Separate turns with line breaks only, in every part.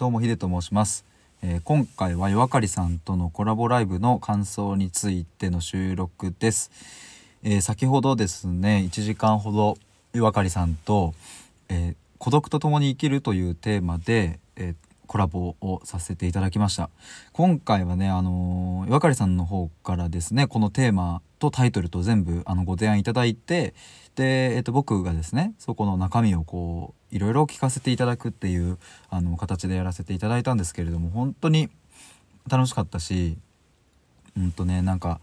どうもヒデと申します、えー今回は岩刈さんとのコラボライブの感想についての収録です、えー先ほどですね1時間ほど岩刈さんと、えー孤独と共に生きるというテーマで、えーコラボをさせていただきました。今回はねあのー岩刈さんの方からですねこのテーマとタイトルと全部あのご提案いただいてで、えっと僕がですねそこの中身をこういろいろ聞かせていただくっていうあの形でやらせていただいたんですけれども本当に楽しかったしうんとねなんか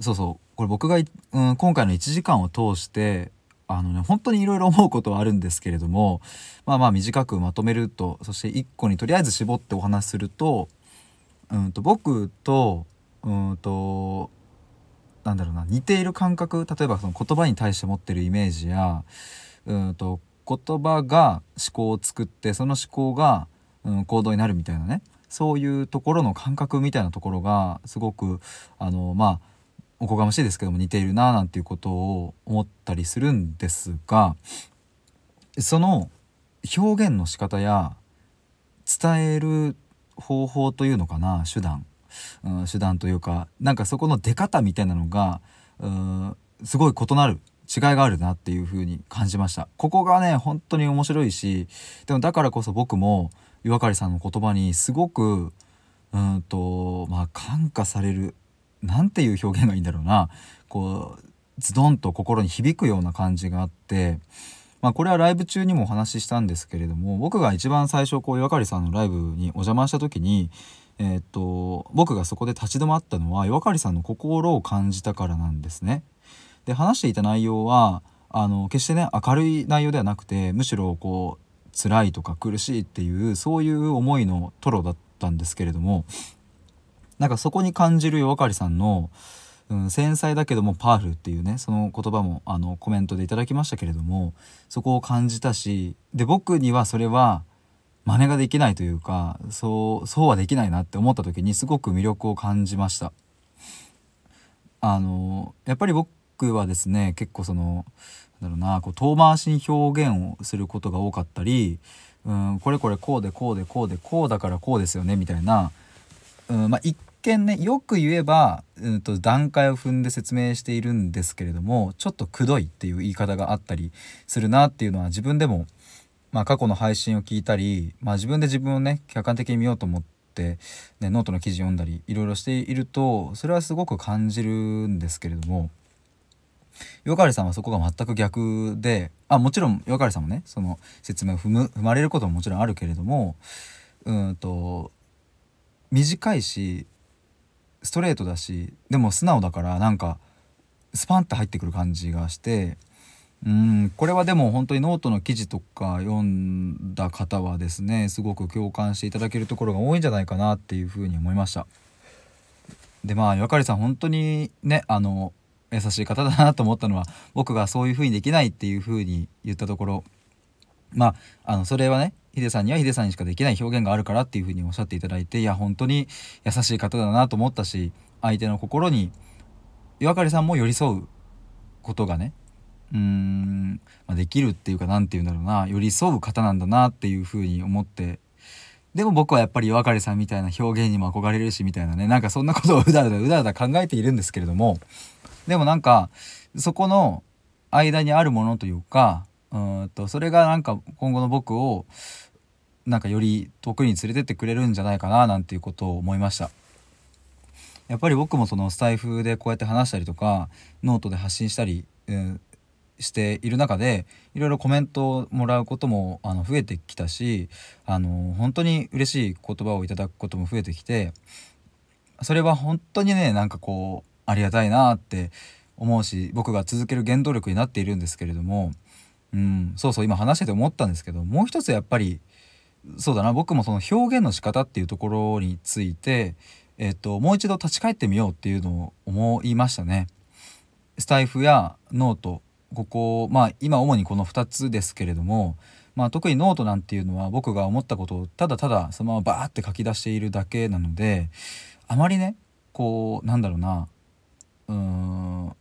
そうそうこれ僕が、うん、今回の1時間を通してあのね本当にいろいろ思うことはあるんですけれどもまあまあ短くまとめるとそして1個にとりあえず絞ってお話しすると,、うん、と僕とうんとなんだろうな似ている感覚例えばその言葉に対して持ってるイメージやうんと言葉が思考を作ってその思考が、うん、行動になるみたいなね。そういうところの感覚みたいなところがすごくあのまあおこがましいですけども似ているななんていうことを思ったりするんですがその表現の仕方や伝える方法というのかな手段、うん、手段というかなんかそこの出方みたいなのがうんすごい異なる違いがあるなっていう風に感じましたここがね本当に面白いしでもだからこそ僕も岩刈さんの言葉にすごくうんとまあ感化されるなんていう表現がいいんだろうなこうズドンと心に響くような感じがあってまあこれはライブ中にもお話ししたんですけれども僕が一番最初こう岩刈さんのライブにお邪魔した時にえーっと僕がそこで立ち止まったのは岩刈さんの心を感じたからなんですね。で話していた内容はあの決してね明るい内容ではなくてむしろこう辛いとか苦しいっていうそういう思いのトロだったんですけれどもなんかそこに感じる岩刈さんの、うん、繊細だけどもパワフルっていうねその言葉もあのコメントでいただきましたけれどもそこを感じたしで僕にはそれは真似ができないというかそうそうはできないなって思った時にすごく魅力を感じました。あのやっぱり僕はですね結構そのなんだろうなこう遠回しに表現をすることが多かったり、うん、これこれこうでこうでこうでこうだからこうですよねみたいな、うんまあ、一見ねよく言えば、うん、と段階を踏んで説明しているんですけれどもちょっとくどいっていう言い方があったりするなっていうのは自分でも、まあ、過去の配信を聞いたり、まあ、自分で自分をね客観的に見ようと思って、ね、ノートの記事読んだりいろいろしているとそれはすごく感じるんですけれども。岩刈さんはそこが全く逆であもちろん岩刈さんもねその説明を踏む踏まれることももちろんあるけれどもうんと短いしストレートだしでも素直だからなんかスパンって入ってくる感じがしてうんこれはでも本当にノートの記事とか読んだ方はですねすごく共感していただけるところが多いんじゃないかなっていうふうに思いました。でまあ岩刈さん本当にねあの優しい方だなと思ったのは 僕がそういう風にできないっていう風に言ったところ。まああのそれはねヒデさんにはヒデさんにしかできない表現があるからっていう風におっしゃっていただいていや本当に優しい方だなと思ったし相手の心に岩刈さんも寄り添うことがねうーん、まあ、できるっていうか何て言うんだろうな寄り添う方なんだなっていう風に思ってでも僕はやっぱり岩刈さんみたいな表現にも憧れるしみたいなねなんかそんなことをうだうだうだうだ考えているんですけれどもでもなんかそこの間にあるものというかうんとそれがなんか今後の僕をなんかより遠くに連れてってくれるんじゃないかななんていうことを思いました。やっぱり僕もそのスタイフでこうやって話したりとかノートで発信したり、うんしている中でいろいろコメントをもらうこともあの増えてきたしあの本当に嬉しい言葉をいただくことも増えてきてそれは本当にねなんかこうありがたいなって思うし僕が続ける原動力になっているんですけれども、うん、そうそう今話してて思ったんですけどもう一つやっぱりそうだな僕もその表現の仕方っていうところについて、えっと、もう一度立ち返ってみようっていうのを思いましたね。スタイフやノートここまあ今主にこの2つですけれども、まあ、特にノートなんていうのは僕が思ったことをただただそのままバーって書き出しているだけなのであまりねこうなんだろうなうーん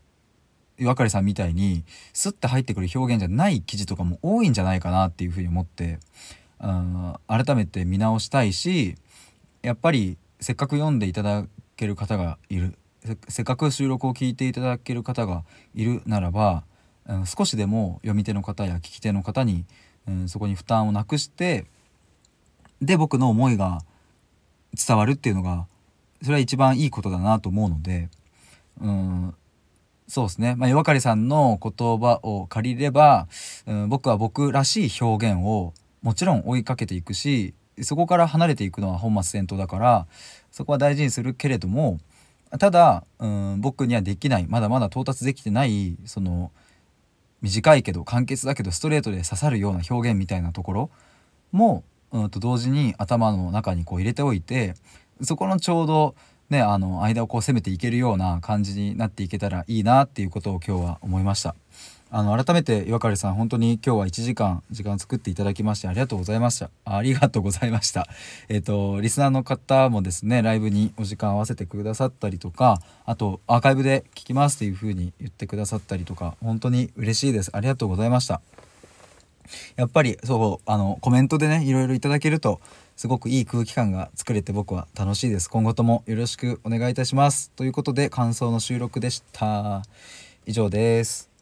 岩刈さんみたいにスッて入ってくる表現じゃない記事とかも多いんじゃないかなっていうふうに思ってうん改めて見直したいしやっぱりせっかく読んでいただける方がいる。せっかく収録を聞いていただける方がいるならば、うん、少しでも読み手の方や聞き手の方に、うん、そこに負担をなくしてで僕の思いが伝わるっていうのがそれは一番いいことだなと思うので、うん、そうですね、まあ、岩刈さんの言葉を借りれば、うん、僕は僕らしい表現をもちろん追いかけていくしそこから離れていくのは本末転倒だからそこは大事にするけれどもただ、うん、僕にはできない。まだまだ到達できてないその短いけど簡潔だけどストレートで刺さるような表現みたいなところも、うん、と同時に頭の中にこう入れておいてそこのちょうどねあの間をこう攻めていけるような感じになっていけたらいいなっていうことを今日は思いました。あの改めて岩刈さん本当に今日は1時間時間作っていただきましてありがとうございました。ありがとうございました。えっ、ー、とリスナーの方もですねライブにお時間合わせてくださったりとかあとアーカイブで聞きますっていう風に言ってくださったりとか本当に嬉しいです。ありがとうございました。やっぱりそうあのコメントでねいろいろいただけるとすごくいい空気感が作れて僕は楽しいです。今後ともよろしくお願いいたします。ということで感想の収録でした。以上です。